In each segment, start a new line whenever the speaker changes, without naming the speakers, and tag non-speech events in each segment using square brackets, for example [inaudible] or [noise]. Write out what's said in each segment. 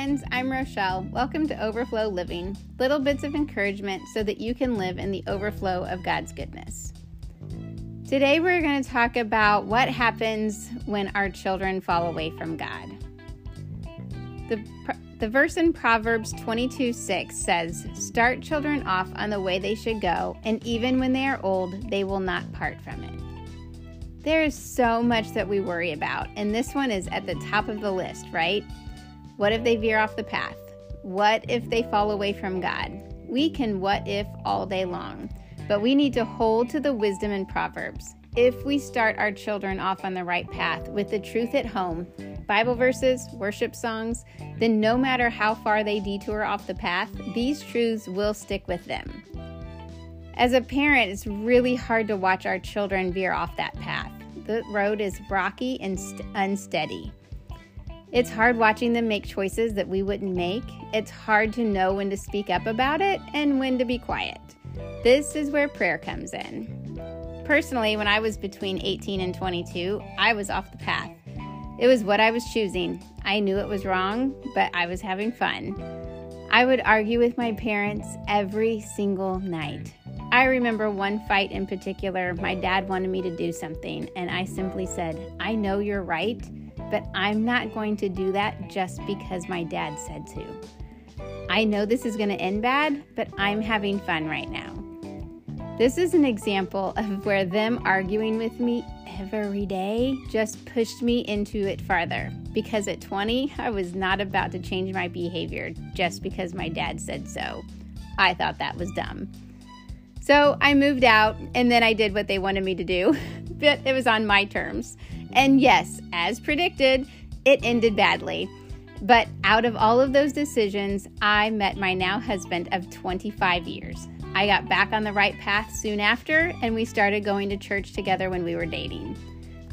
friends. I'm Rochelle. Welcome to Overflow Living little bits of encouragement so that you can live in the overflow of God's goodness. Today, we're going to talk about what happens when our children fall away from God. The, the verse in Proverbs 22 6 says, Start children off on the way they should go, and even when they are old, they will not part from it. There is so much that we worry about, and this one is at the top of the list, right? What if they veer off the path? What if they fall away from God? We can what if all day long, but we need to hold to the wisdom in Proverbs. If we start our children off on the right path with the truth at home, Bible verses, worship songs, then no matter how far they detour off the path, these truths will stick with them. As a parent, it's really hard to watch our children veer off that path. The road is rocky and st- unsteady. It's hard watching them make choices that we wouldn't make. It's hard to know when to speak up about it and when to be quiet. This is where prayer comes in. Personally, when I was between 18 and 22, I was off the path. It was what I was choosing. I knew it was wrong, but I was having fun. I would argue with my parents every single night. I remember one fight in particular. My dad wanted me to do something, and I simply said, I know you're right, but I'm not going to do that just because my dad said to. I know this is going to end bad, but I'm having fun right now. This is an example of where them arguing with me every day just pushed me into it farther. Because at 20, I was not about to change my behavior just because my dad said so. I thought that was dumb. So I moved out and then I did what they wanted me to do, [laughs] but it was on my terms. And yes, as predicted, it ended badly. But out of all of those decisions, I met my now husband of 25 years. I got back on the right path soon after, and we started going to church together when we were dating.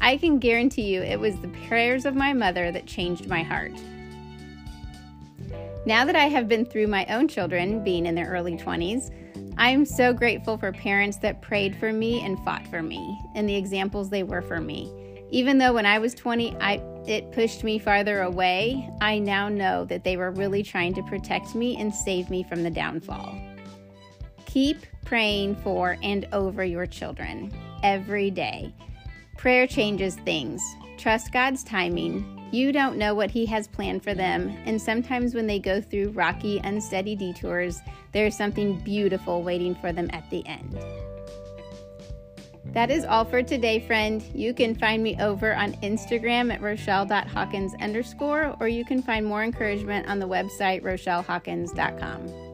I can guarantee you it was the prayers of my mother that changed my heart. Now that I have been through my own children being in their early 20s, I am so grateful for parents that prayed for me and fought for me and the examples they were for me. Even though when I was 20, I, it pushed me farther away, I now know that they were really trying to protect me and save me from the downfall. Keep praying for and over your children every day. Prayer changes things. Trust God's timing. You don't know what He has planned for them, and sometimes when they go through rocky, unsteady detours, there's something beautiful waiting for them at the end. That is all for today, friend. You can find me over on Instagram at rochelle.hawkins underscore, or you can find more encouragement on the website rochellehawkins.com.